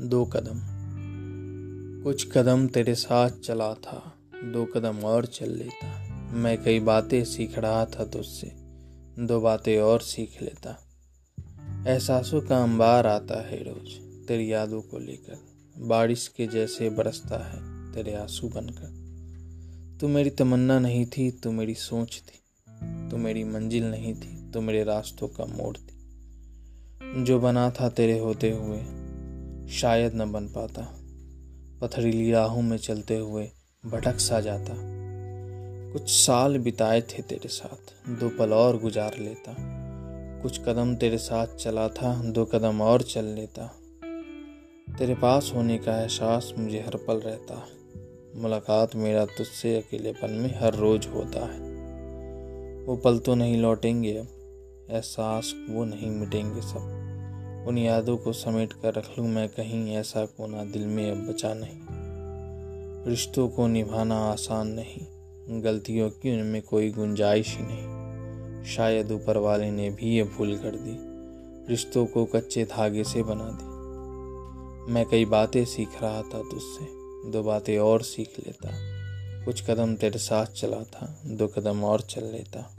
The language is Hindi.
दो कदम। कुछ कदम तेरे साथ चला था, दो कदम और चल लेता। मैं कई बातें सीख रहा था तुझसे, दो बातें और सीख लेता। एहसासों का अंबार आता है रोज, तेरी यादों को लेकर। बारिश के जैसे बरसता है तेरे आँसू बनकर। तू मेरी तमन्ना नहीं थी, तू मेरी सोच थी। तू मेरी मंजिल नहीं थी, तू मेरे रास्तों का मोड़ थी। जो बना था तेरे होते हुए शायद न बन पाता। पथरीली राहों में चलते हुए भटक सा जाता। कुछ साल बिताए थे तेरे साथ, दो पल और गुजार लेता। कुछ कदम तेरे साथ चला था, दो कदम और चल लेता। तेरे पास होने का एहसास मुझे हर पल रहता। मुलाकात मेरा तुझसे अकेलेपन में हर रोज होता है। वो पल तो नहीं लौटेंगे अब, एहसास वो नहीं मिटेंगे सब। उन यादों को समेट कर रख लूँ, मैं कहीं ऐसा कोना दिल में अब बचा नहीं। रिश्तों को निभाना आसान नहीं, गलतियों की उनमें कोई गुंजाइश ही नहीं। शायद ऊपर वाले ने भी ये भूल कर दी, रिश्तों को कच्चे धागे से बना दी। मैं कई बातें सीख रहा था तुझसे, दो बातें और सीख लेता। कुछ कदम तेरे साथ चला था, दो कदम और चल लेता।